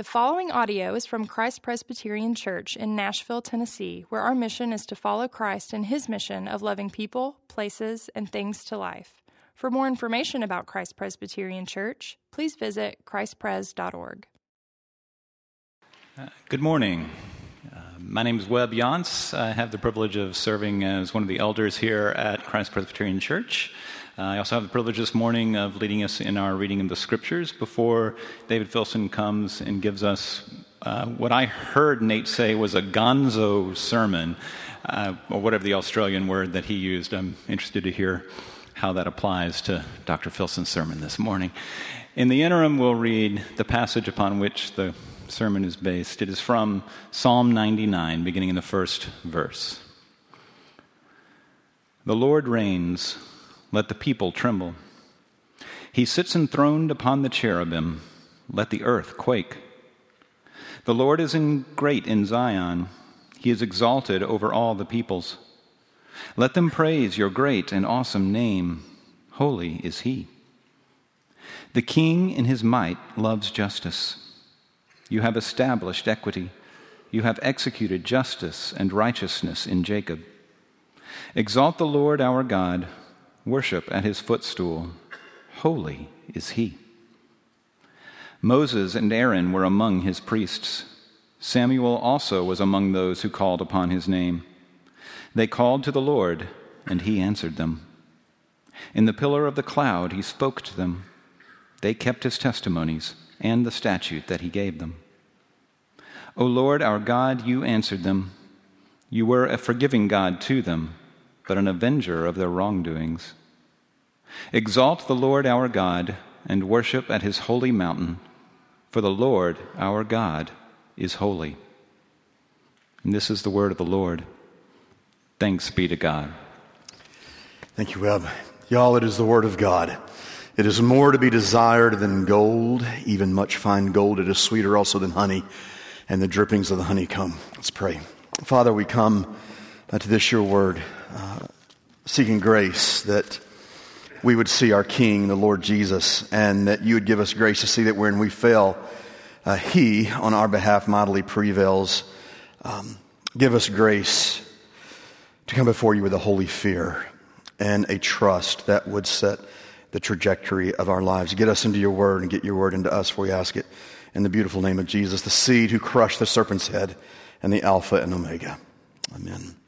The following audio is from Christ Presbyterian Church in Nashville, Tennessee, where our mission is to follow Christ in his mission of loving people, places, and things to life. For more information about Christ Presbyterian Church, please visit christpres.org. Uh, good morning. Uh, my name is Webb Yance. I have the privilege of serving as one of the elders here at Christ Presbyterian Church. Uh, I also have the privilege this morning of leading us in our reading of the scriptures before David Filson comes and gives us uh, what I heard Nate say was a gonzo sermon, uh, or whatever the Australian word that he used. I'm interested to hear how that applies to Dr. Filson's sermon this morning. In the interim, we'll read the passage upon which the sermon is based. It is from Psalm 99, beginning in the first verse. The Lord reigns let the people tremble. He sits enthroned upon the cherubim, let the earth quake. The Lord is in great in Zion, he is exalted over all the peoples. Let them praise your great and awesome name. Holy is he. The king in his might loves justice. You have established equity. You have executed justice and righteousness in Jacob. Exalt the Lord our God worship at his footstool. Holy is he. Moses and Aaron were among his priests. Samuel also was among those who called upon his name. They called to the Lord, and he answered them. In the pillar of the cloud, he spoke to them. They kept his testimonies and the statute that he gave them. O Lord our God, you answered them. You were a forgiving God to them but an avenger of their wrongdoings. Exalt the Lord our God and worship at his holy mountain, for the Lord our God is holy. And this is the word of the Lord. Thanks be to God. Thank you, Webb. Y'all, it is the word of God. It is more to be desired than gold, even much fine gold. It is sweeter also than honey and the drippings of the honeycomb. Let's pray. Father, we come uh, to this your word uh, seeking grace that we would see our King, the Lord Jesus, and that you would give us grace to see that when we fail, uh, He, on our behalf, mightily prevails. Um, give us grace to come before you with a holy fear and a trust that would set the trajectory of our lives. Get us into your word and get your word into us, for we ask it in the beautiful name of Jesus, the seed who crushed the serpent's head and the Alpha and Omega. Amen.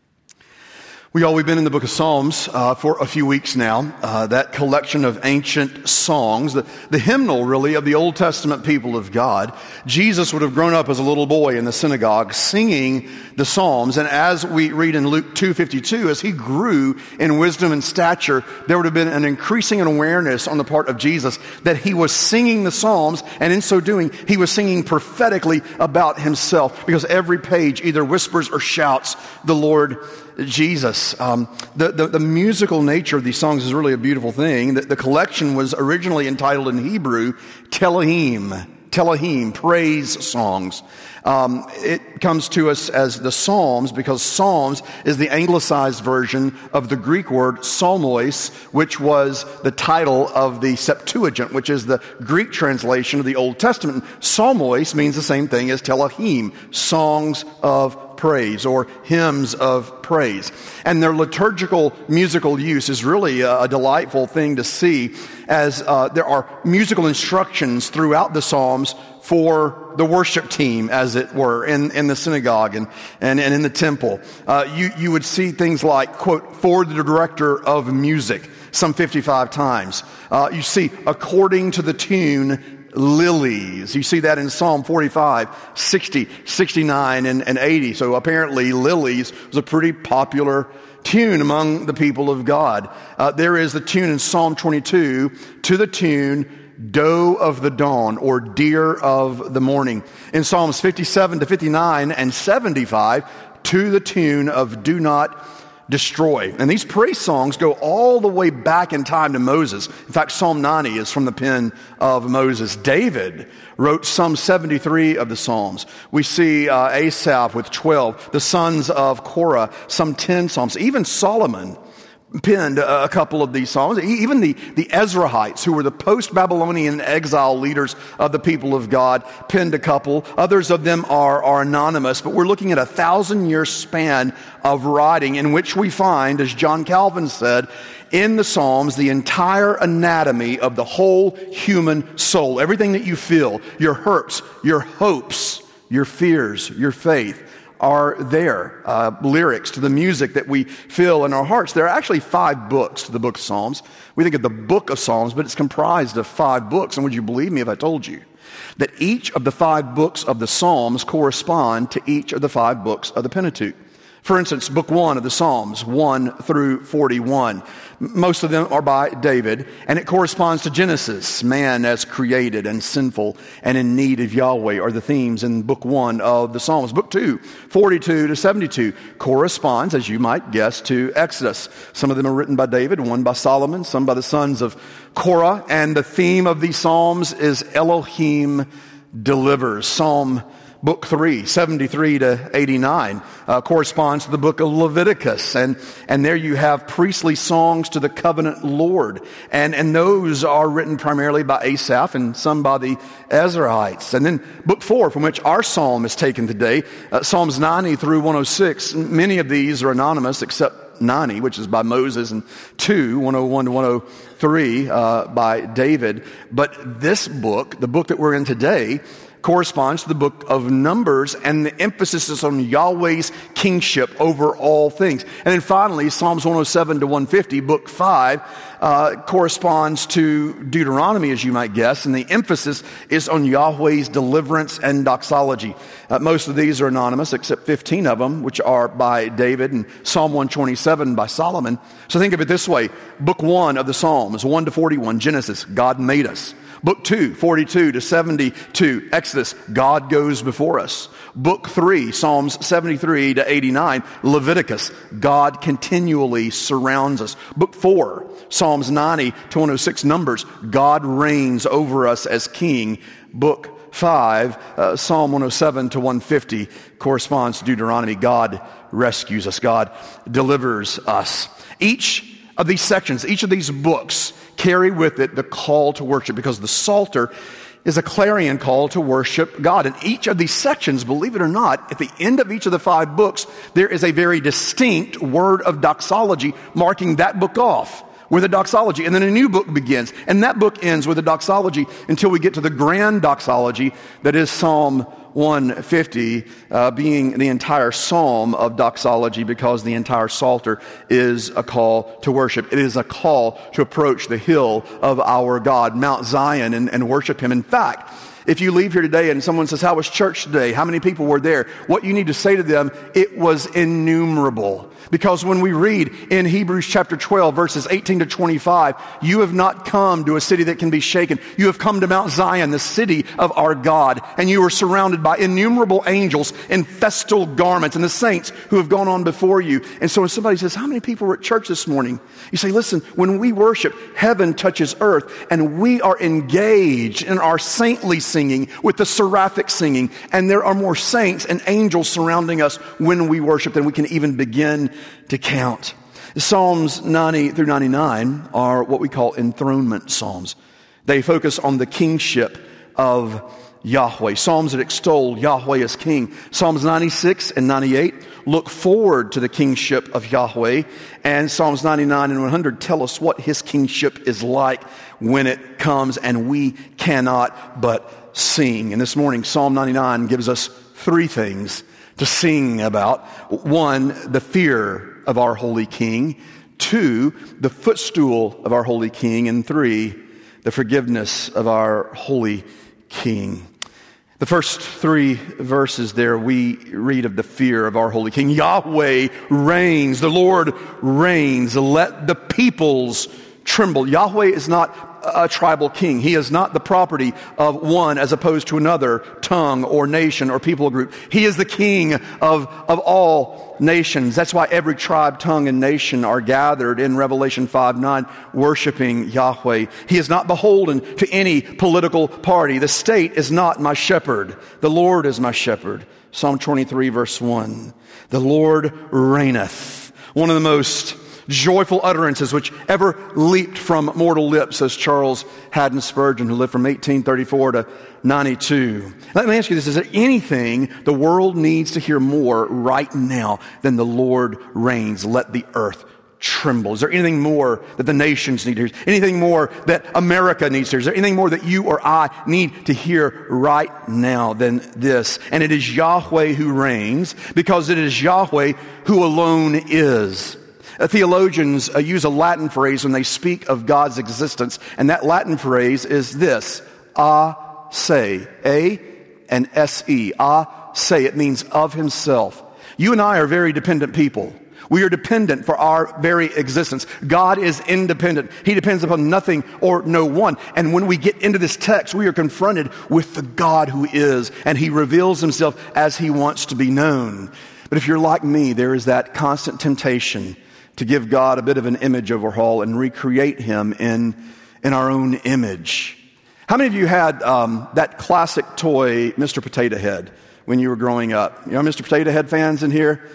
We all, we've been in the book of Psalms uh, for a few weeks now. Uh, that collection of ancient songs, the, the hymnal really of the Old Testament people of God. Jesus would have grown up as a little boy in the synagogue singing the Psalms. And as we read in Luke 2.52, as he grew in wisdom and stature, there would have been an increasing awareness on the part of Jesus that he was singing the Psalms. And in so doing, he was singing prophetically about himself because every page either whispers or shouts the Lord Jesus. Um, the, the, the, musical nature of these songs is really a beautiful thing. The, the collection was originally entitled in Hebrew Tehillim. Tehillim, praise songs. Um, it comes to us as the Psalms because Psalms is the anglicized version of the Greek word psalmos, which was the title of the Septuagint, which is the Greek translation of the Old Testament. Psalmos means the same thing as Tehillim, songs of praise or hymns of praise. And their liturgical musical use is really a, delightful thing to see as uh, there are musical instructions throughout the Psalms for the worship team, as it were, in, in the synagogue and, and, and in the temple. Uh, you, you would see things like, quote, for the director of music, some 55 times. Uh, you see, according to the tune, lilies. You see that in Psalm 45, 60, 69, and, and 80. So apparently, lilies was a pretty popular tune among the people of God. Uh, there is the tune in Psalm 22 to the tune Doe of the Dawn or Deer of the Morning. In Psalms 57 to 59 and 75 to the tune of Do Not destroy. And these praise songs go all the way back in time to Moses. In fact, Psalm 90 is from the pen of Moses. David wrote some 73 of the Psalms. We see uh, Asaph with 12, the sons of Korah, some 10 Psalms. Even Solomon penned a couple of these psalms. Even the, the Ezrahites, who were the post Babylonian exile leaders of the people of God, penned a couple. Others of them are, are anonymous, but we're looking at a thousand year span of writing in which we find, as John Calvin said, in the Psalms, the entire anatomy of the whole human soul. Everything that you feel, your hurts, your hopes, your fears, your faith are there. Uh, lyrics to the music that we feel in our hearts. There are actually five books to the book of Psalms. We think of the book of Psalms, but it's comprised of five books. And would you believe me if I told you that each of the five books of the Psalms correspond to each of the five books of the Pentateuch? For instance, book one of the Psalms, 1 through 41. Most of them are by David, and it corresponds to Genesis. Man as created and sinful and in need of Yahweh are the themes in book one of the Psalms. Book two, 42 to 72, corresponds, as you might guess, to Exodus. Some of them are written by David, one by Solomon, some by the sons of Korah, and the theme of these Psalms is Elohim delivers. Psalm book 3, 73 to 89, uh, corresponds to the book of Leviticus. And, and there you have priestly songs to the covenant Lord. And, and those are written primarily by Asaph and some by the Ezrahites. And then book 4, from which our psalm is taken today, uh, Psalms 90 through 106. Many of these are anonymous except 90, which is by Moses, and 2, 101 to 103, uh, by David. But this book, the book that we're in today, corresponds to the book of Numbers, and the emphasis is on Yahweh's kingship over all things. And then finally, Psalms 107 to 150, book 5, uh, corresponds to Deuteronomy, as you might guess, and the emphasis is on Yahweh's deliverance and doxology. Uh, most of these are anonymous, except 15 of them, which are by David, and Psalm 127 by Solomon. So think of it this way Book 1 of the Psalms, 1 to 41, Genesis, God made us. Book 2, 42 to 72, Exodus, God goes before us. Book 3, Psalms 73 to 89, Leviticus, God continually surrounds us. Book 4, Psalms 90 to 106, Numbers, God reigns over us as king. Book 5, uh, Psalm 107 to 150 corresponds to Deuteronomy. God rescues us. God delivers us. Each of these sections, each of these books carry with it the call to worship because the Psalter is a clarion call to worship God. And each of these sections, believe it or not, at the end of each of the five books, there is a very distinct word of doxology marking that book off with a doxology. And then a new book begins. And that book ends with a doxology until we get to the grand doxology that is Psalm 150 uh, being the entire psalm of doxology because the entire psalter is a call to worship. It is a call to approach the hill of our God, Mount Zion, and, and worship Him. In fact, if you leave here today and someone says, How was church today? How many people were there? What you need to say to them, it was innumerable. Because when we read in Hebrews chapter 12, verses 18 to 25, you have not come to a city that can be shaken. You have come to Mount Zion, the city of our God, and you are surrounded by innumerable angels in festal garments and the saints who have gone on before you. And so when somebody says, How many people were at church this morning? You say, Listen, when we worship, heaven touches earth, and we are engaged in our saintly singing with the seraphic singing, and there are more saints and angels surrounding us when we worship than we can even begin to count. Psalms 90 through 99 are what we call enthronement psalms. They focus on the kingship of Yahweh. Psalms that extol Yahweh as king. Psalms 96 and 98 look forward to the kingship of Yahweh. And Psalms 99 and 100 tell us what his kingship is like when it comes, and we cannot but sing. And this morning, Psalm 99 gives us three things to sing about. One, the fear of our holy king. Two, the footstool of our holy king. And three, the forgiveness of our holy king. The first three verses there, we read of the fear of our holy king. Yahweh reigns. The Lord reigns. Let the peoples tremble. Yahweh is not a tribal king. He is not the property of one as opposed to another tongue or nation or people group. He is the king of, of all nations. That's why every tribe, tongue, and nation are gathered in Revelation 5 9, worshiping Yahweh. He is not beholden to any political party. The state is not my shepherd. The Lord is my shepherd. Psalm 23, verse 1. The Lord reigneth. One of the most joyful utterances which ever leaped from mortal lips, as Charles Haddon Spurgeon, who lived from 1834 to 92. Let me ask you this Is there anything the world needs to hear more right now than the Lord reigns? Let the earth tremble? Is there anything more that the nations need to hear? Anything more that America needs to hear? Is there anything more that you or I need to hear right now than this? And it is Yahweh who reigns because it is Yahweh who alone is. Uh, theologians uh, use a Latin phrase when they speak of God's existence, and that Latin phrase is this, a se, a and S E, a a se. It means of himself. You and I are very dependent people. We are dependent for our very existence. God is independent. He depends upon nothing or no one. And when we get into this text, we are confronted with the God who is, and He reveals Himself as He wants to be known. But if you're like me, there is that constant temptation to give God a bit of an image overhaul and recreate Him in, in our own image. How many of you had um, that classic toy, Mr. Potato Head, when you were growing up? You know, Mr. Potato Head fans in here?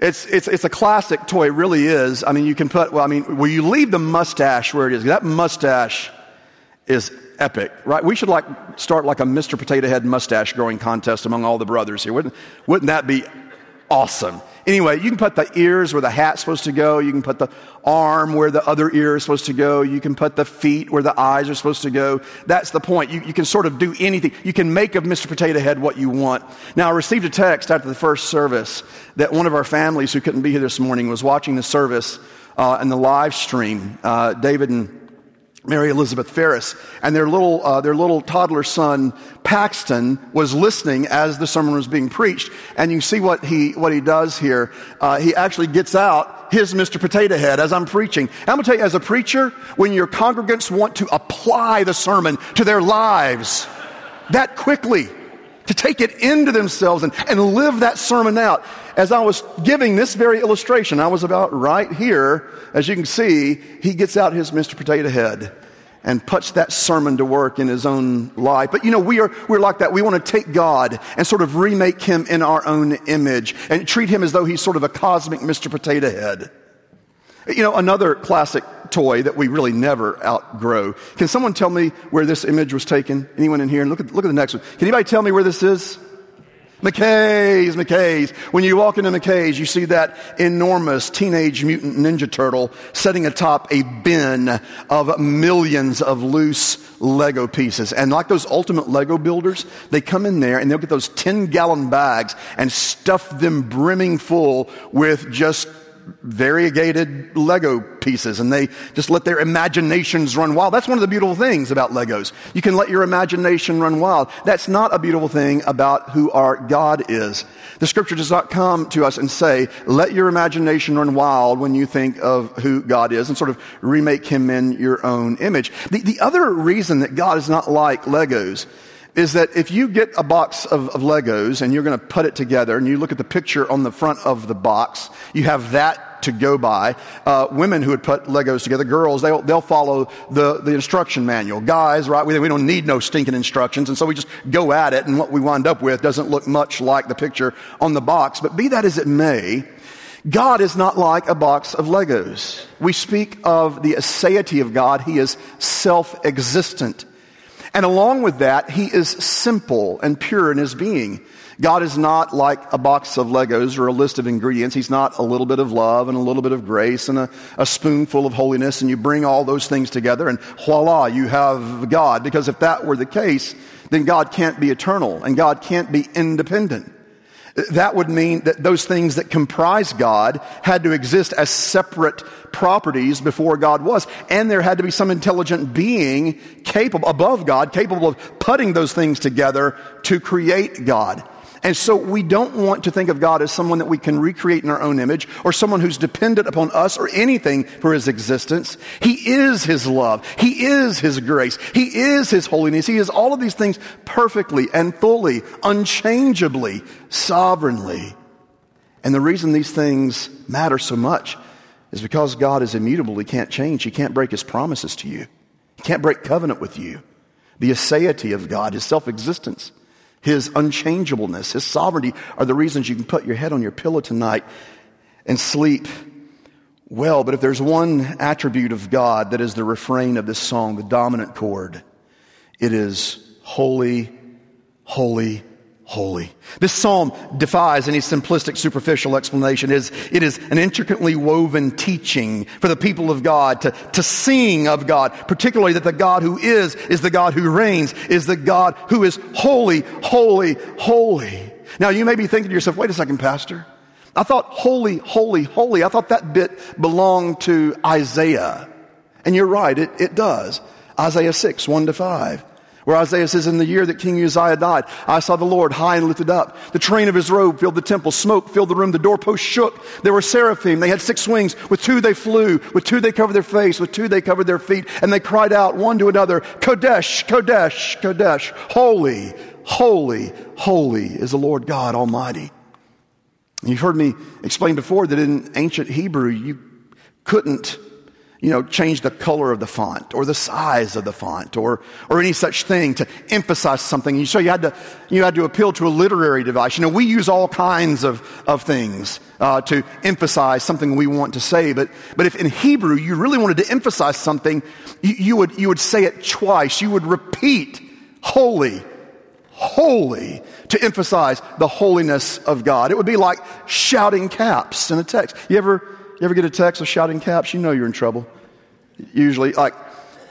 It's, it's, it's a classic toy, it really is. I mean, you can put, well, I mean, will you leave the mustache where it is? That mustache is epic, right? We should like start like a Mr. Potato Head mustache growing contest among all the brothers here. Wouldn't, wouldn't that be awesome? Anyway, you can put the ears where the hat's supposed to go. You can put the arm where the other ear is supposed to go. You can put the feet where the eyes are supposed to go. That's the point. You, you can sort of do anything. You can make of Mr. Potato Head what you want. Now, I received a text after the first service that one of our families who couldn't be here this morning was watching the service uh, and the live stream. Uh, David and Mary Elizabeth Ferris, and their little, uh, their little toddler son, Paxton, was listening as the sermon was being preached. And you see what he, what he does here. Uh, he actually gets out his Mr. Potato Head as I'm preaching. And I'm going to tell you, as a preacher, when your congregants want to apply the sermon to their lives that quickly, to take it into themselves and, and live that sermon out. As I was giving this very illustration, I was about right here. As you can see, he gets out his Mr. Potato Head and puts that sermon to work in his own life. But you know, we are, we're like that. We want to take God and sort of remake him in our own image and treat him as though he's sort of a cosmic Mr. Potato Head. You know, another classic toy that we really never outgrow. Can someone tell me where this image was taken? Anyone in here? Look at, look at the next one. Can anybody tell me where this is? McKay's, McKay's. When you walk into McKay's, you see that enormous teenage mutant ninja turtle sitting atop a bin of millions of loose Lego pieces. And like those ultimate Lego builders, they come in there and they'll get those 10 gallon bags and stuff them brimming full with just variegated Lego pieces and they just let their imaginations run wild. That's one of the beautiful things about Legos. You can let your imagination run wild. That's not a beautiful thing about who our God is. The scripture does not come to us and say, let your imagination run wild when you think of who God is and sort of remake him in your own image. The, the other reason that God is not like Legos is that if you get a box of, of Legos and you're going to put it together and you look at the picture on the front of the box, you have that to go by. Uh, women who would put Legos together, girls, they'll, they'll follow the, the instruction manual. Guys, right, we, we don't need no stinking instructions, and so we just go at it, and what we wind up with doesn't look much like the picture on the box. But be that as it may, God is not like a box of Legos. We speak of the aseity of God. He is self-existent. And along with that, he is simple and pure in his being. God is not like a box of Legos or a list of ingredients. He's not a little bit of love and a little bit of grace and a, a, spoonful of holiness, and you bring all those things together, and voila, you have God. Because if that were the case, then God can't be eternal and God can't be independent. That would mean that those things that comprise God had to exist as separate properties before God was. And there had to be some intelligent being capable, above God, capable of putting those things together to create God. And so we don't want to think of God as someone that we can recreate in our own image or someone who's dependent upon us or anything for his existence. He is his love. He is his grace. He is his holiness. He is all of these things perfectly and fully, unchangeably, sovereignly. And the reason these things matter so much is because God is immutable. He can't change. He can't break his promises to you. He can't break covenant with you. The aseity of God, his self-existence. His unchangeableness, His sovereignty are the reasons you can put your head on your pillow tonight and sleep Well, but if there's one attribute of God that is the refrain of this song, the dominant chord, it is holy, holy, holy. This psalm defies any simplistic, superficial explanation. It is, it is an intricately woven teaching for the people of God to, to sing of God, particularly that the God who is, is the God who reigns, is the God who is holy, holy, holy. Now you may be thinking to yourself, wait a second, Pastor. I thought holy, holy, holy. I thought that bit belonged to Isaiah. And you're right, it, it does. Isaiah 6, 1 to 5. Where Isaiah says, In the year that King Uzziah died, I saw the Lord high and lifted up. The train of his robe filled the temple. Smoke filled the room. The doorpost shook. There were seraphim. They had six wings. With two they flew. With two they covered their face. With two they covered their feet. And they cried out one to another, Kodesh, Kodesh, Kodesh. Holy, holy, holy is the Lord God Almighty. You've heard me explain before that in ancient Hebrew, you couldn't you know, change the color of the font or the size of the font or, or any such thing to emphasize something. So you had to, you had to appeal to a literary device. You know, we use all kinds of, of things uh, to emphasize something we want to say. But, but if in Hebrew you really wanted to emphasize something, you, you would, you would say it twice. You would repeat holy, holy to emphasize the holiness of God. It would be like shouting caps in a text. You ever, you ever get a text with shouting caps? You know you're in trouble. Usually, like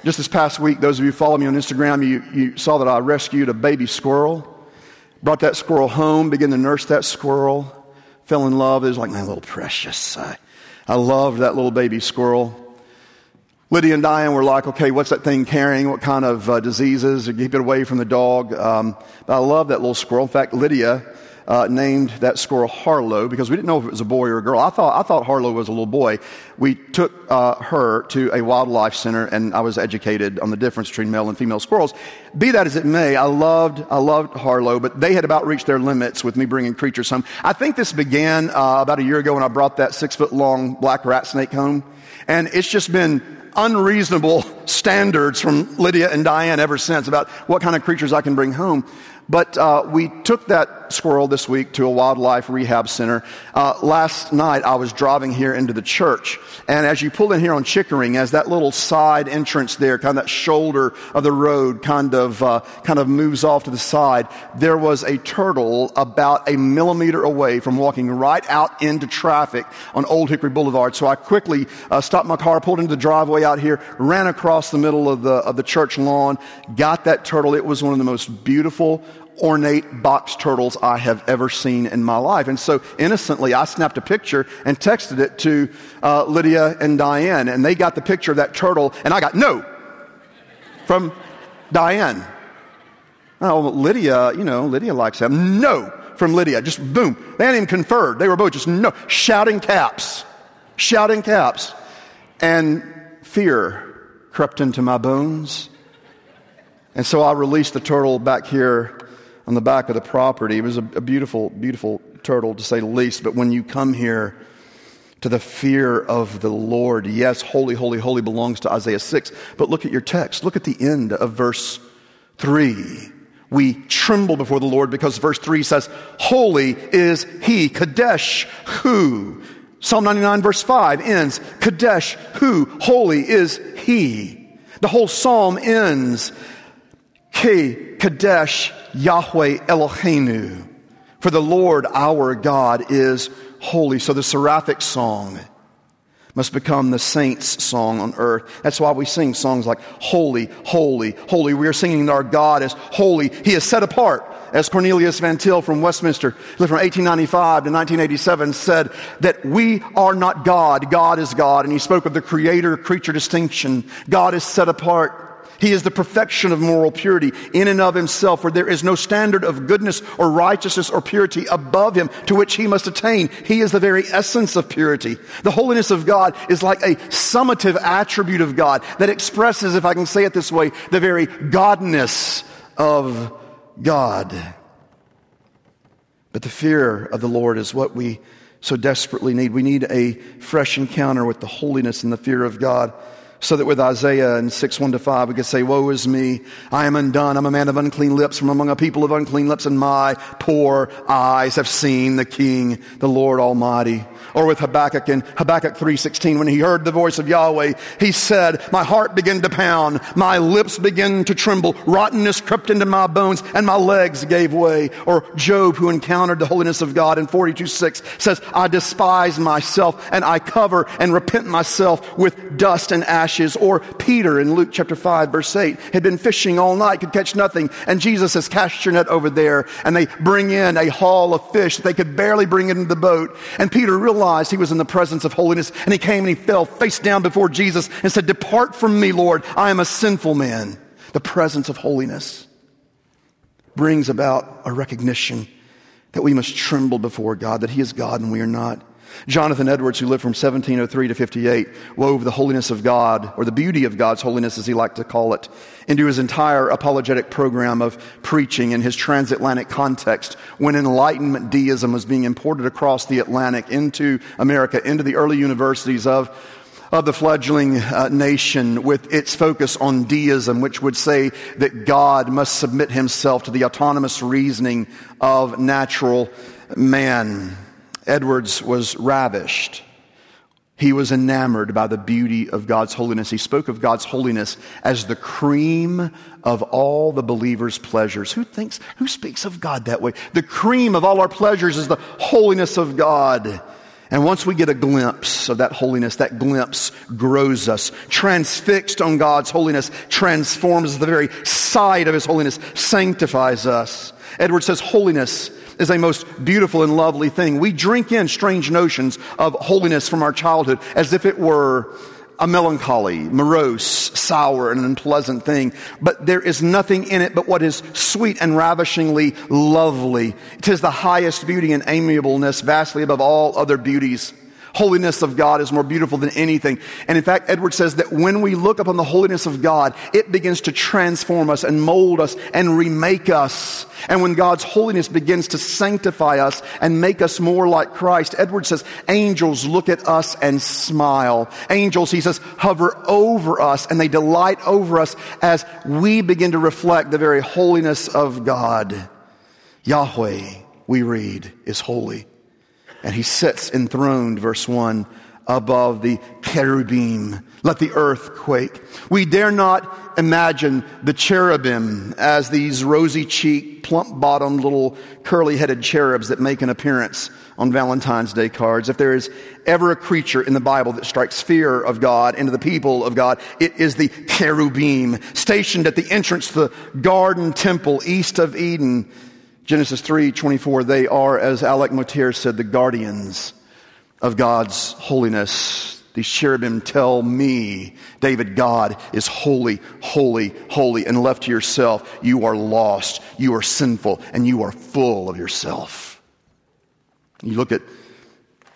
just this past week, those of you who follow me on Instagram, you, you saw that I rescued a baby squirrel, brought that squirrel home, began to nurse that squirrel, fell in love. It was like my little precious. I, I loved that little baby squirrel. Lydia and Diane were like, okay, what's that thing carrying? What kind of uh, diseases? Keep it away from the dog. Um, but I love that little squirrel. In fact, Lydia uh, named that squirrel Harlow because we didn't know if it was a boy or a girl. I thought, I thought Harlow was a little boy. We took uh, her to a wildlife center and I was educated on the difference between male and female squirrels. Be that as it may, I loved, I loved Harlow, but they had about reached their limits with me bringing creatures home. I think this began uh, about a year ago when I brought that six foot long black rat snake home. And it's just been unreasonable standards from Lydia and Diane ever since about what kind of creatures I can bring home. But uh, we took that squirrel this week to a wildlife rehab center. Uh, last night, I was driving here into the church, and as you pull in here on Chickering, as that little side entrance there, kind of that shoulder of the road, kind of uh, kind of moves off to the side, there was a turtle about a millimeter away from walking right out into traffic on Old Hickory Boulevard. So I quickly uh, stopped my car, pulled into the driveway out here, ran across the middle of the of the church lawn, got that turtle. It was one of the most beautiful ornate box turtles I have ever seen in my life. And so innocently, I snapped a picture and texted it to uh, Lydia and Diane, and they got the picture of that turtle, and I got no from Diane. Oh, Lydia, you know, Lydia likes him. No from Lydia. Just boom. They hadn't even conferred. They were both just no, shouting caps, shouting caps. And fear crept into my bones. And so I released the turtle back here on the back of the property. It was a, a beautiful, beautiful turtle to say the least. But when you come here to the fear of the Lord, yes, holy, holy, holy belongs to Isaiah 6. But look at your text. Look at the end of verse 3 we tremble before the Lord because verse 3 says, Holy is He, Kadosh, who. Psalm 99 verse 5 ends, Kadosh, who, holy is He. The whole psalm ends, Ke, Kadosh, Yahweh Eloheinu. For the Lord our God is holy. So the seraphic song must become the saints' song on earth. That's why we sing songs like Holy, Holy, Holy. We are singing that our God is holy. He is set apart. As Cornelius Van Til from Westminster, lived from 1895 to 1987, said that we are not God, God is God. And he spoke of the creator creature distinction. God is set apart. He is the perfection of moral purity in and of himself, for there is no standard of goodness or righteousness or purity above him to which he must attain. He is the very essence of purity. The holiness of God is like a summative attribute of God that expresses, if I can say it this way, the very godness of God. But the fear of the Lord is what we so desperately need. We need a fresh encounter with the holiness and the fear of God So that with Isaiah in 6 1 to 5, we could say, Woe is me, I am undone, I'm a man of unclean lips from among a people of unclean lips, and my poor eyes have seen the King, the Lord Almighty. Or with Habakkuk in Habakkuk 3.16, when he heard the voice of Yahweh, he said, My heart began to pound, my lips began to tremble, rottenness crept into my bones, and my legs gave way. Or Job, who encountered the holiness of God in 42.6, says, I despise myself, and I cover and repent myself with dust and ashes ashes. Or Peter in Luke chapter 5 verse 8 had been fishing all night, could catch nothing. And Jesus says, cast your net over there. And they bring in a haul of fish that they could barely bring into the boat. And Peter realized he was in the presence of holiness. And he came and he fell face down before Jesus and said, depart from me, Lord. I am a sinful man. The presence of holiness brings about a recognition that we must tremble before God, that He is God and we are not. Jonathan Edwards, who lived from 1703 to 58, wove the holiness of God, or the beauty of God's holiness, as he liked to call it, into his entire apologetic program of preaching in his transatlantic context when Enlightenment deism was being imported across the Atlantic into America, into the early universities of of the fledgling uh, nation with its focus on deism, which would say that God must submit himself to the autonomous reasoning of natural man. Edwards was ravished. He was enamored by the beauty of God's holiness. He spoke of God's holiness as the cream of all the believer's pleasures. Who thinks, who speaks of God that way? The cream of all our pleasures is the holiness of God. And once we get a glimpse of that holiness, that glimpse grows us. Transfixed on God's holiness transforms the very sight of His holiness, sanctifies us. Edward says holiness is a most beautiful and lovely thing. We drink in strange notions of holiness from our childhood as if it were a melancholy, morose, sour, and unpleasant thing. But there is nothing in it but what is sweet and ravishingly lovely. It is the highest beauty and amiableness, vastly above all other beauties. Holiness of God is more beautiful than anything. And in fact, Edward says that when we look upon the holiness of God, it begins to transform us and mold us and remake us. And when God's holiness begins to sanctify us and make us more like Christ, Edward says, angels look at us and smile. Angels, he says, hover over us and they delight over us as we begin to reflect the very holiness of God. Yahweh, we read, is holy and he sits enthroned, verse 1, above the cherubim. Let the earth quake. We dare not imagine the cherubim as these rosy cheeked, plump bottomed, little curly headed cherubs that make an appearance on Valentine's Day cards. If there is ever a creature in the Bible that strikes fear of God into the people of God, it is the cherubim stationed at the entrance to the garden temple east of Eden Genesis 3 24, they are, as Alec Motyer said, the guardians of God's holiness. These cherubim tell me, David, God is holy, holy, holy, and left to yourself, you are lost, you are sinful, and you are full of yourself. You look at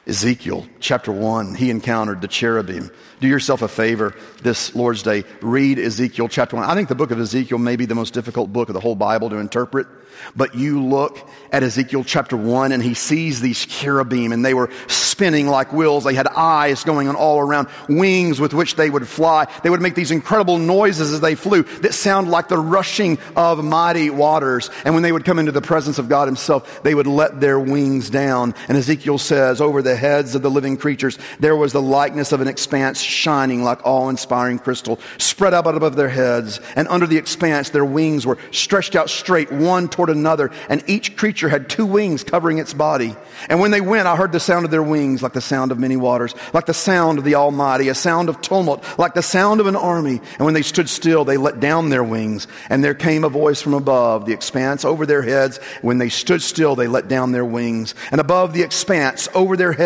Ezekiel chapter 1, he encountered the cherubim. Do yourself a favor this Lord's Day. Read Ezekiel chapter 1. I think the book of Ezekiel may be the most difficult book of the whole Bible to interpret. But you look at Ezekiel chapter 1 and he sees these cherubim and they were spinning like wheels. They had eyes going on all around, wings with which they would fly. They would make these incredible noises as they flew that sound like the rushing of mighty waters. And when they would come into the presence of God himself, they would let their wings down. And Ezekiel says, over the heads of the living creatures, there was the likeness of an expanse shining like awe-inspiring crystal, spread out above their heads. And under the expanse, their wings were stretched out straight, one toward another, and each creature had two wings covering its body. And when they went, I heard the sound of their wings like the sound of many waters, like the sound of the Almighty, a sound of tumult, like the sound of an army. And when they stood still, they let down their wings, and there came a voice from above, the expanse over their heads. When they stood still, they let down their wings. And above the expanse over their heads,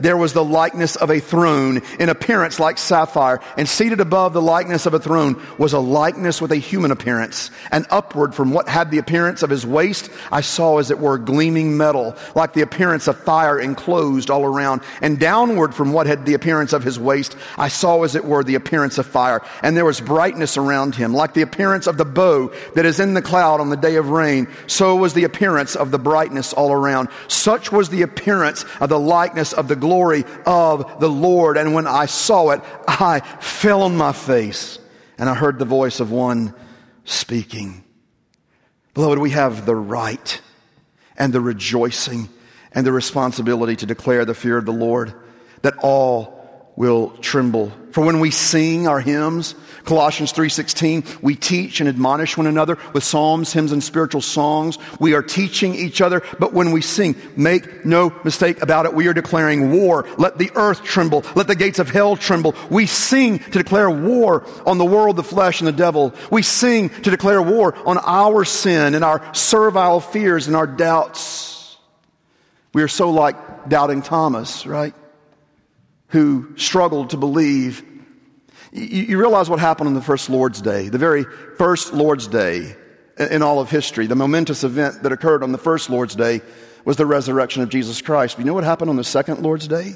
there was the likeness of a throne in appearance like sapphire, and seated above the likeness of a throne was a likeness with a human appearance. And upward from what had the appearance of his waist, I saw as it were gleaming metal, like the appearance of fire enclosed all around. And downward from what had the appearance of his waist, I saw as it were the appearance of fire. And there was brightness around him, like the appearance of the bow that is in the cloud on the day of rain. So was the appearance of the brightness all around. Such was the appearance of the like, brightness of the glory of the Lord. And when I saw it, I fell on my face and I heard the voice of one speaking. Beloved, we have the right and the rejoicing and the responsibility to declare the fear of the Lord that all will tremble. For when we sing our hymns, Colossians 3:16, we teach and admonish one another with psalms, hymns and spiritual songs. We are teaching each other, but when we sing, make no mistake about it, we are declaring war. Let the earth tremble, let the gates of hell tremble. We sing to declare war on the world, the flesh and the devil. We sing to declare war on our sin and our servile fears and our doubts. We are so like doubting Thomas, right? Who struggled to believe you, you realize what happened on the first Lord's Day, the very first Lord's Day in all of history. The momentous event that occurred on the first Lord's Day was the resurrection of Jesus Christ. But you know what happened on the second Lord's Day?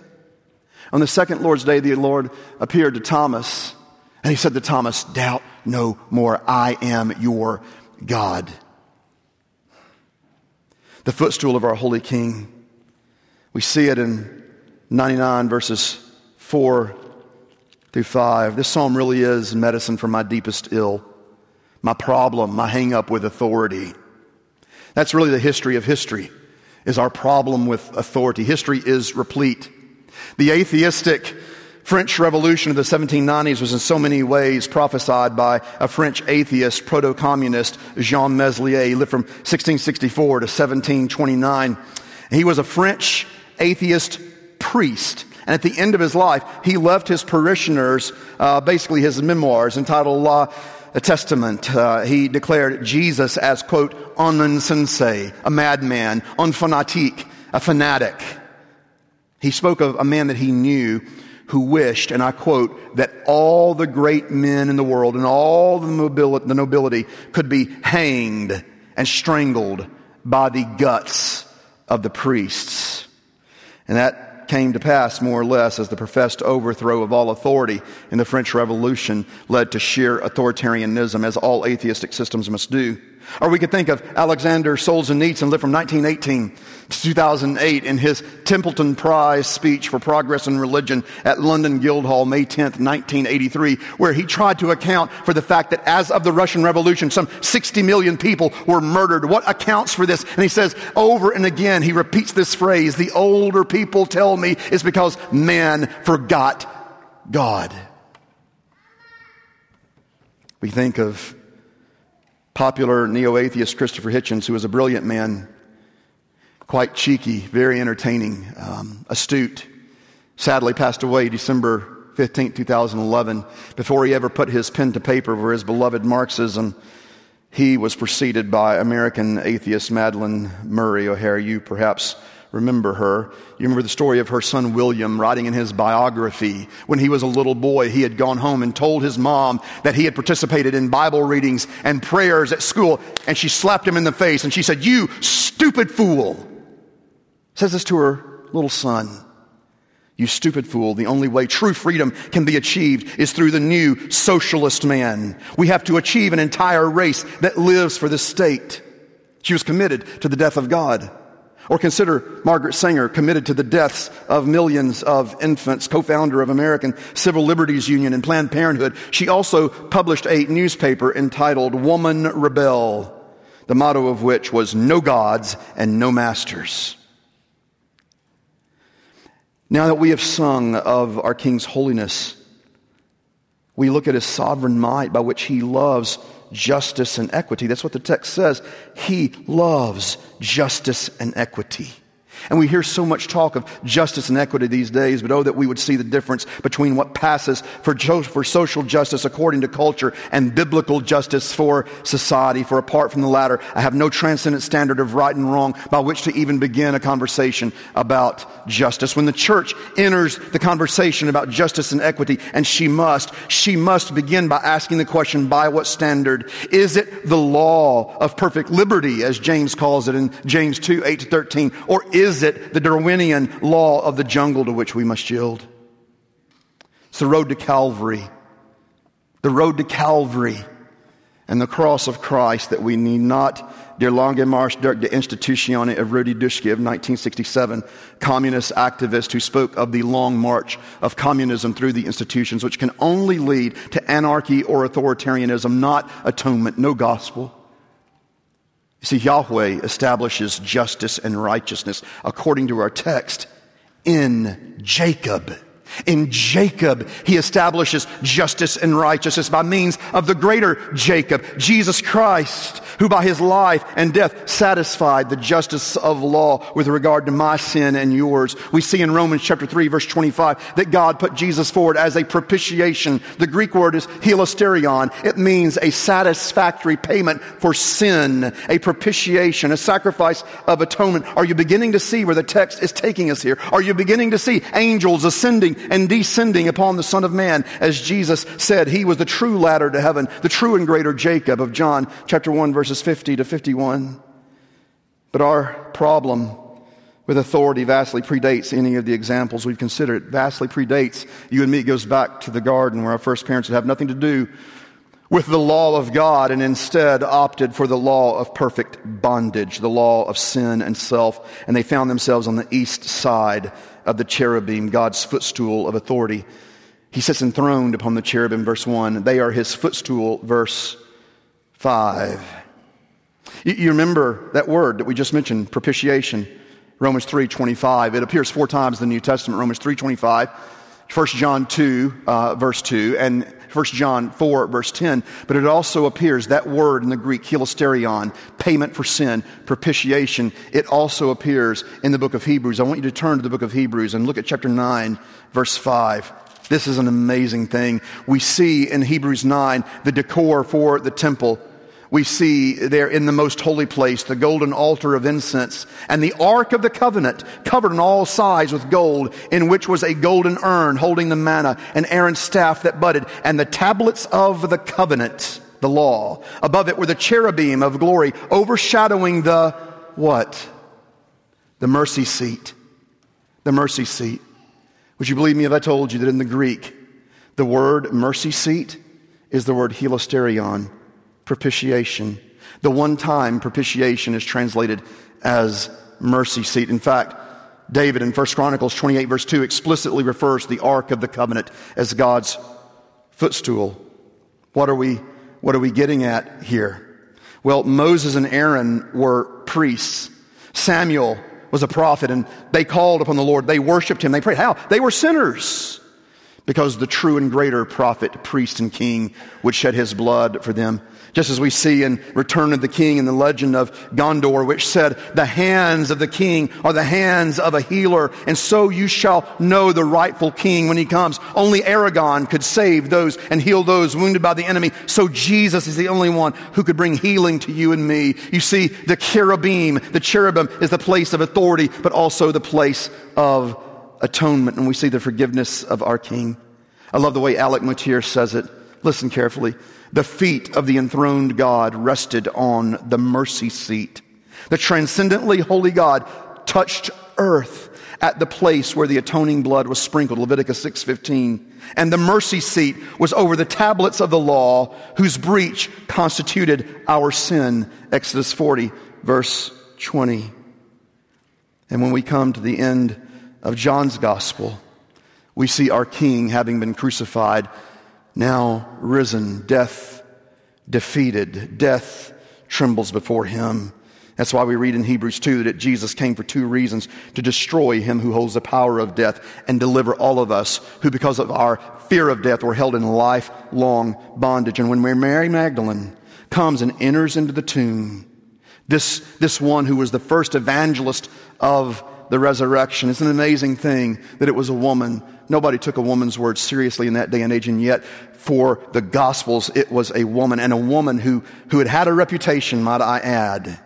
On the second Lord's Day, the Lord appeared to Thomas, and he said to Thomas, Doubt no more. I am your God. The footstool of our holy King. We see it in 99 verses 4 through 5. This psalm really is medicine for my deepest ill, my problem, my hang up with authority. That's really the history of history, is our problem with authority. History is replete. The atheistic French Revolution of the 1790s was in so many ways prophesied by a French atheist, proto-communist, Jean Meslier. He lived from 1664 to 1729. He was a French atheist priest and at the end of his life, he left his parishioners uh, basically his memoirs entitled La Testament. Uh, he declared Jesus as, quote, un insensé, a madman, un fanatique, a fanatic. He spoke of a man that he knew who wished, and I quote, that all the great men in the world and all the the nobility could be hanged and strangled by the guts of the priests. And that came to pass more or less as the professed overthrow of all authority in the French Revolution led to sheer authoritarianism, as all atheistic systems must do. Or we could think of Alexander Solzhenitsyn, lived from 1918 to 2008, in his Templeton Prize speech for Progress in Religion at London Guildhall, May 10th, 1983, where he tried to account for the fact that as of the Russian Revolution, some 60 million people were murdered. What accounts for this? And he says over and again, he repeats this phrase, the older people tell me is because man forgot God. We think of popular neo atheist Christopher Hitchens, who was a brilliant man, quite cheeky, very entertaining, um, astute, sadly passed away December 15, 2011. Before he ever put his pen to paper for his beloved Marxism, he was preceded by American atheist Madalyn Murray O'Hair. You perhaps remember her. You remember the story of her son William writing in his biography. When he was a little boy, he had gone home and told his mom that he had participated in Bible readings and prayers at school, and she slapped him in the face and she said, You stupid fool! Says this to her little son. You stupid fool, the only way true freedom can be achieved is through the new socialist man. We have to achieve an entire race that lives for the state. She was committed to the death of God. Or consider Margaret Sanger, committed to the deaths of millions of infants, co-founder of American Civil Liberties Union and Planned Parenthood. She also published a newspaper entitled Woman Rebel, the motto of which was no gods and no masters. Now that we have sung of our King's holiness, we look at his sovereign might by which he loves justice and equity. That's what the text says. He loves justice and equity. And we hear so much talk of justice and equity these days, but oh, that we would see the difference between what passes for, for social justice according to culture and biblical justice for society. For apart from the latter, I have no transcendent standard of right and wrong by which to even begin a conversation about justice. When the church enters the conversation about justice and equity, and she must, she must begin by asking the question, by what standard? Is it the law of perfect liberty, as James calls it in James 2, 8 to 13, or is is it the Darwinian law of the jungle to which we must yield? It's the road to Calvary. The road to Calvary. and the cross of Christ that we need not Der lange Marsch durch die Institutionen of Rudi Dutschke of 1967, communist activist who spoke of the long march of communism through the institutions, which can only lead to anarchy or authoritarianism, not atonement, no gospel. You see, Yahweh establishes justice and righteousness according to our text in Jacob. In Jacob, he establishes justice and righteousness by means of the greater Jacob, Jesus Christ, who by his life and death satisfied the justice of law with regard to my sin and yours. We see in Romans chapter 3 verse 25 that God put Jesus forward as a propitiation. The Greek word is hilasterion. It means a satisfactory payment for sin, a propitiation, a sacrifice of atonement. Are you beginning to see where the text is taking us here? Are you beginning to see angels ascending and descending upon the Son of Man. As Jesus said, He was the true ladder to heaven, the true and greater Jacob of John chapter 1 verses 50 to 51. But our problem with authority vastly predates any of the examples we've considered. It vastly predates you and me. It goes back to the garden where our first parents would have nothing to do with the law of God and instead opted for the law of perfect bondage, the law of sin and self. And they found themselves on the east side of the cherubim, God's footstool of authority. He sits enthroned upon the cherubim, verse 1. They are his footstool, verse 5. You remember that word that we just mentioned, propitiation, Romans 3.25. It appears four times in the New Testament, Romans 3.25, 1 John 2, uh, verse 2, and 1 John 4, verse 10, but it also appears, that word in the Greek, hilasterion, payment for sin, propitiation, it also appears in the book of Hebrews. I want you to turn to the book of Hebrews and look at chapter 9, verse 5. This is an amazing thing. We see in Hebrews 9 the decor for the temple we see there in the most holy place the golden altar of incense and the ark of the covenant covered on all sides with gold in which was a golden urn holding the manna and Aaron's staff that budded and the tablets of the covenant, the law. Above it were the cherubim of glory overshadowing the what? The mercy seat. The mercy seat. Would you believe me if I told you that in the Greek, the word mercy seat is the word hilasterion propitiation. The one time propitiation is translated as mercy seat. In fact, David in 1 Chronicles 28 verse 2 explicitly refers to the Ark of the Covenant as God's footstool. What are we, what are we getting at here? Well, Moses and Aaron were priests. Samuel was a prophet and they called upon the Lord. They worshiped him. They prayed. How? They were sinners because the true and greater prophet, priest, and king would shed his blood for them. Just as we see in Return of the King in the legend of Gondor, which said, the hands of the king are the hands of a healer, and so you shall know the rightful king when he comes. Only Aragorn could save those and heal those wounded by the enemy. So Jesus is the only one who could bring healing to you and me. You see, the cherubim, the cherubim is the place of authority, but also the place of atonement. And we see the forgiveness of our king. I love the way Alec Motyer says it. Listen carefully. The feet of the enthroned God rested on the mercy seat. The transcendently holy God touched earth at the place where the atoning blood was sprinkled, Leviticus 6:15. And the mercy seat was over the tablets of the law whose breach constituted our sin, Exodus 40 verse 20. And when we come to the end of John's gospel, we see our king having been crucified now risen, death defeated, death trembles before him. That's why we read in Hebrews 2 that Jesus came for two reasons to destroy him who holds the power of death and deliver all of us who, because of our fear of death, were held in lifelong bondage. And when Mary Magdalene comes and enters into the tomb, this, this one who was the first evangelist of the resurrection, it's an amazing thing that it was a woman Nobody took a woman's word seriously in that day and age, and yet for the Gospels, it was a woman, and a woman who, who had had a reputation, might I add,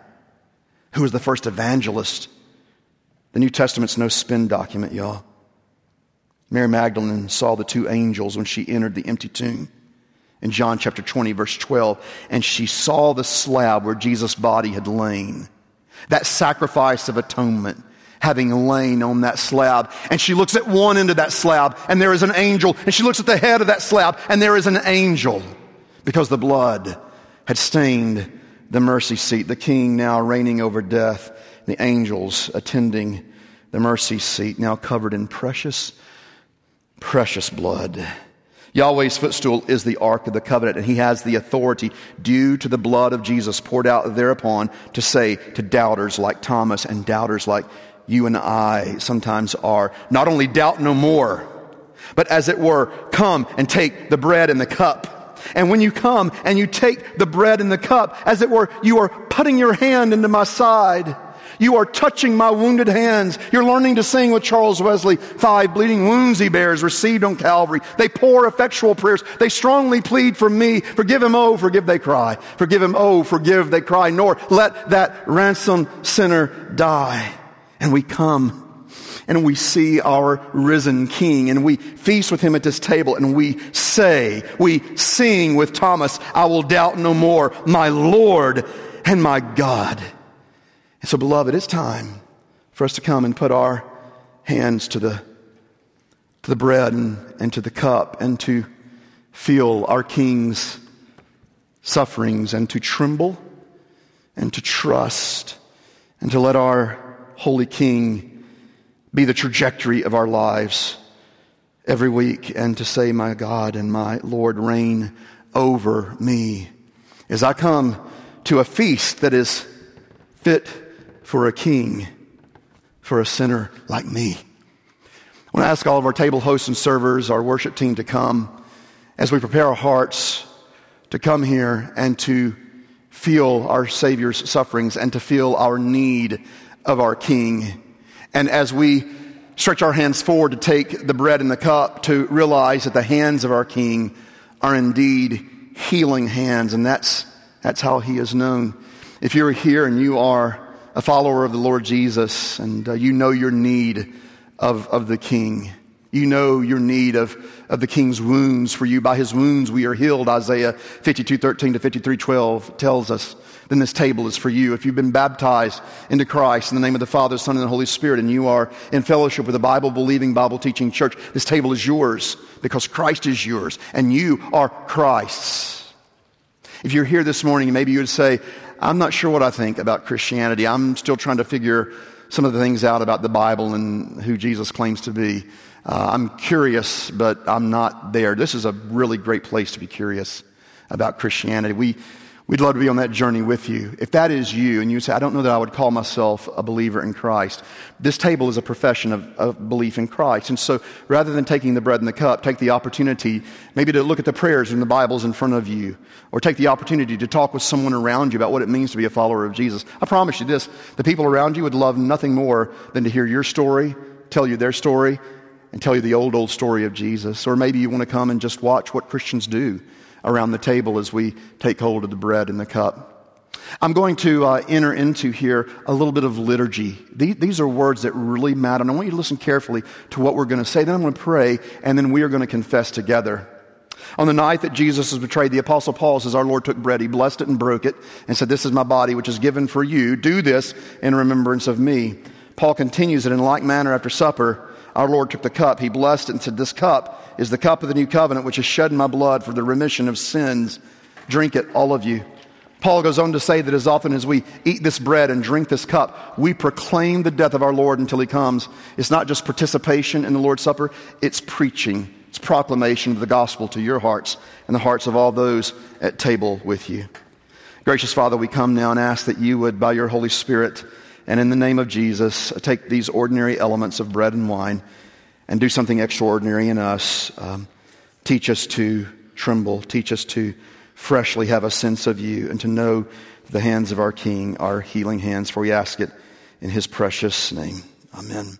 who was the first evangelist. The New Testament's no spin document, y'all. Mary Magdalene saw the two angels when she entered the empty tomb in John chapter 20, verse 12, and she saw the slab where Jesus' body had lain. That sacrifice of atonement having lain on that slab. And she looks at one end of that slab and there is an angel. And she looks at the head of that slab and there is an angel because the blood had stained the mercy seat, the king now reigning over death, the angels attending the mercy seat, now covered in precious, precious blood. Yahweh's footstool is the Ark of the Covenant, and he has the authority due to the blood of Jesus poured out thereupon to say to doubters like Thomas and doubters like you and I sometimes are, not only doubt no more, but as it were, come and take the bread and the cup. And when you come and you take the bread and the cup, as it were, you are putting your hand into my side you are touching my wounded hands. You're learning to sing with Charles Wesley. Five bleeding wounds he bears, received on Calvary. They pour effectual prayers. They strongly plead for me. Forgive him, oh, forgive, they cry. Forgive him, oh, forgive, they cry. Nor let that ransomed sinner die. And we come and we see our risen King and we feast with him at this table and we say, we sing with Thomas, I will doubt no more, my Lord and my God. And so, beloved, it's time for us to come and put our hands to the, to the bread and, and to the cup and to feel our King's sufferings and to tremble and to trust and to let our Holy King be the trajectory of our lives every week and to say, My God and my Lord, reign over me. As I come to a feast that is fit for a king, for a sinner like me. I want to ask all of our table hosts and servers, our worship team to come as we prepare our hearts to come here and to feel our Savior's sufferings and to feel our need of our King. And as we stretch our hands forward to take the bread and the cup, to realize that the hands of our King are indeed healing hands, and that's, that's how He is known. If you're here and you are a follower of the Lord Jesus and uh, you know your need of, of the King. You know your need of, of the King's wounds for you. By his wounds we are healed, Isaiah 52, 13 to 53, 12 tells us. Then this table is for you. If you've been baptized into Christ in the name of the Father, Son, and the Holy Spirit, and you are in fellowship with a Bible believing, Bible teaching church, this table is yours because Christ is yours and you are Christ's. If you're here this morning, maybe you would say, I'm not sure what I think about Christianity. I'm still trying to figure some of the things out about the Bible and who Jesus claims to be. Uh, I'm curious, but I'm not there. This is a really great place to be curious about Christianity. We, We'd love to be on that journey with you. If that is you and you say, I don't know that I would call myself a believer in Christ, this table is a profession of, of, belief in Christ. And so rather than taking the bread and the cup, take the opportunity maybe to look at the prayers in the Bibles in front of you, or take the opportunity to talk with someone around you about what it means to be a follower of Jesus. I promise you this the people around you would love nothing more than to hear your story, tell you their story, and tell you the old, old story of Jesus. Or maybe you want to come and just watch what Christians do around the table as we take hold of the bread and the cup. I'm going to uh, enter into here a little bit of liturgy. These, these, are words that really matter, and I want you to listen carefully to what we're going to say. Then I'm going to pray, and then we are going to confess together. On the night that Jesus was betrayed, the Apostle Paul says, Our Lord took bread, he blessed it and broke it, and said, This is my body, which is given for you. Do this in remembrance of me. Paul continues that in like manner after supper, our Lord took the cup, he blessed it, and said, This cup is the cup of the new covenant, which is shed in my blood for the remission of sins. Drink it, all of you. Paul goes on to say that as often as we eat this bread and drink this cup, we proclaim the death of our Lord until he comes. It's not just participation in the Lord's Supper, it's preaching, it's proclamation of the gospel to your hearts and the hearts of all those at table with you. Gracious Father, we come now and ask that you would, by your Holy Spirit and in the name of Jesus, take these ordinary elements of bread and wine and do something extraordinary in us. Um, teach us to tremble. Teach us to freshly have a sense of you and to know the hands of our King our healing hands, for we ask it in his precious name. Amen.